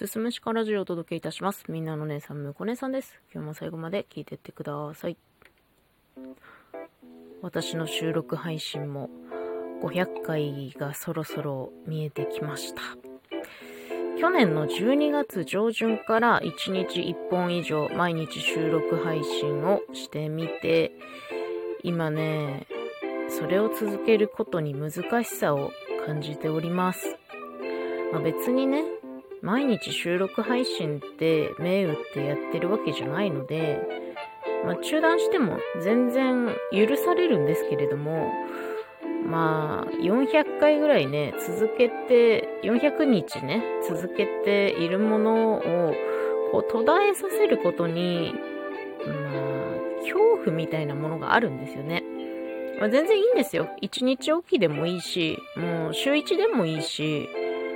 すすむしかラジオをお届けいたします。みんなの姉さん、むこ姉さんです。今日も最後まで聞いてってください。私の収録配信も500回がそろそろ見えてきました。去年の12月上旬から1日1本以上毎日収録配信をしてみて、今ね、それを続けることに難しさを感じております。まあ、別にね、毎日収録配信って銘打ってやってるわけじゃないので、まあ、中断しても全然許されるんですけれども、まあ、400回ぐらいね、続けて、400日ね、続けているものを、こう、途絶えさせることに、まあ、恐怖みたいなものがあるんですよね。まあ、全然いいんですよ。1日おきでもいいし、もう週1でもいいし、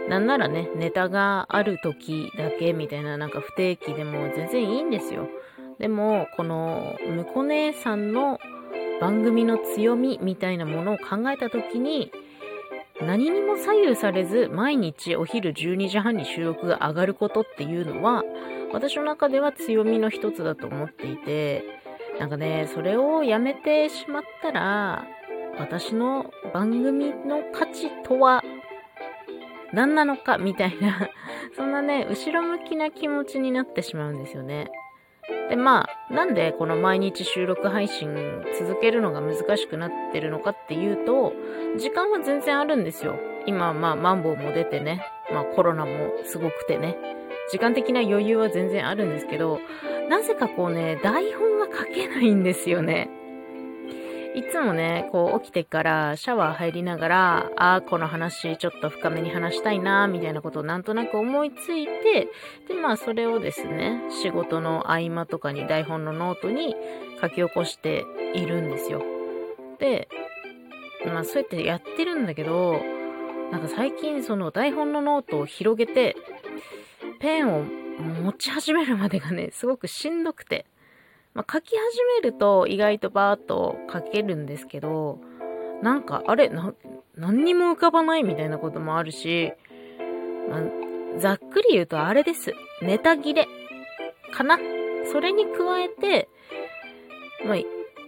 なんならね、ネタがある時だけみたいななんか不定期でも全然いいんですよ。でも、この、むこ姉さんの番組の強みみたいなものを考えた時に、何にも左右されず毎日お昼12時半に収録が上がることっていうのは、私の中では強みの一つだと思っていて、なんかね、それをやめてしまったら、私の番組の価値とは何なのかみたいな、そんなね、後ろ向きな気持ちになってしまうんですよね。で、まあ、なんでこの毎日収録配信続けるのが難しくなってるのかっていうと、時間は全然あるんですよ。今、まあ、マンボウも出てね、まあ、コロナもすごくてね、時間的な余裕は全然あるんですけど、なぜかこうね、台本が書けないんですよね。いつもね、こう起きてからシャワー入りながら、ああ、この話ちょっと深めに話したいな、みたいなことをなんとなく思いついて、で、まあそれをですね、仕事の合間とかに台本のノートに書き起こしているんですよ。で、まあそうやってやってるんだけど、なんか最近その台本のノートを広げて、ペンを持ち始めるまでがね、すごくしんどくて。まあ、書き始めると意外とバーっと書けるんですけど、なんか、あれな、何にも浮かばないみたいなこともあるし、まあ、ざっくり言うとあれです。ネタ切れ。かなそれに加えて、まあ、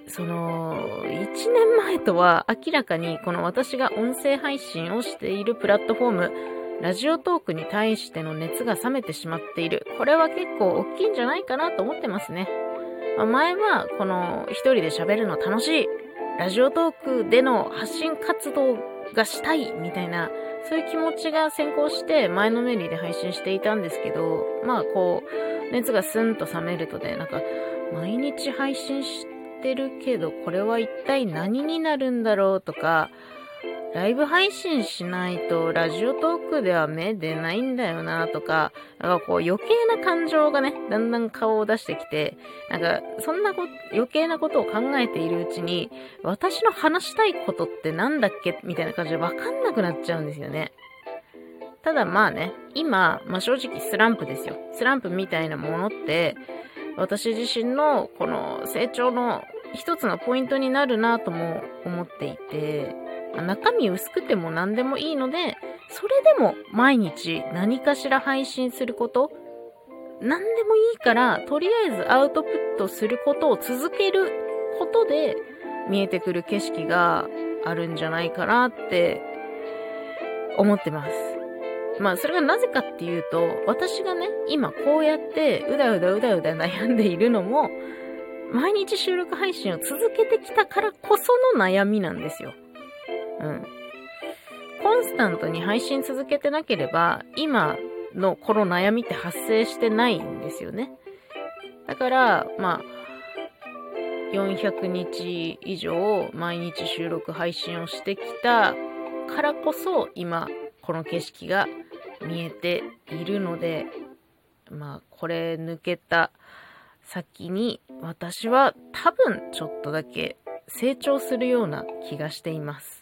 その、1年前とは明らかにこの私が音声配信をしているプラットフォーム、ラジオトークに対しての熱が冷めてしまっている。これは結構大きいんじゃないかなと思ってますね。まあ、前は、この一人で喋るの楽しい。ラジオトークでの発信活動がしたい。みたいな、そういう気持ちが先行して前のめりで配信していたんですけど、まあこう、熱がスンと冷めるとね、なんか、毎日配信してるけど、これは一体何になるんだろうとか、ライブ配信しないとラジオトークでは目出ないんだよなとか、なんかこう余計な感情がね、だんだん顔を出してきて、なんかそんなこ余計なことを考えているうちに、私の話したいことってなんだっけ？みたいな感じでわかんなくなっちゃうんですよね。ただまあね、今、まあ正直スランプですよ。スランプみたいなものって、私自身のこの成長の一つのポイントになるなとも思っていて、中身薄くても何でもいいので、それでも毎日何かしら配信すること、何でもいいから、とりあえずアウトプットすることを続けることで、見えてくる景色があるんじゃないかなって思ってます。まあそれがなぜかっていうと、私がね、今こうやってうだうだうだうだ悩んでいるのも、毎日収録配信を続けてきたからこその悩みなんですよ。うん。コンスタントに配信続けてなければ、今のこの悩みって発生してないんですよね。だから、まあ、400日以上毎日収録配信をしてきたからこそ、今、この景色が見えているので、まあ、これ抜けた先に、私は多分ちょっとだけ成長するような気がしています。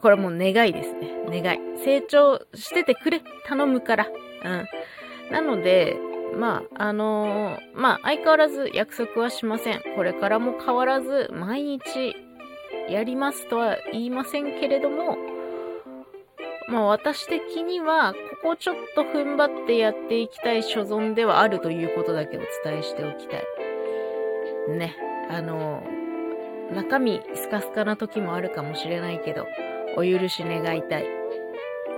これもう願いですね。願い。成長しててくれ。頼むから。うん。なので、まあ、あのー、まあ、相変わらず約束はしません。これからも変わらず、毎日やりますとは言いませんけれども、まあ私的には、ここちょっと踏ん張ってやっていきたい所存ではあるということだけお伝えしておきたい。ね。あの、中身スカスカな時もあるかもしれないけど、お許し願いたい。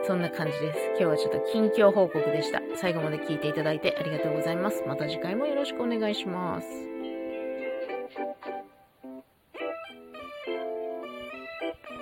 そんな感じです。今日はちょっと近況報告でした。最後まで聞いていただいてありがとうございます。また次回もよろしくお願いします。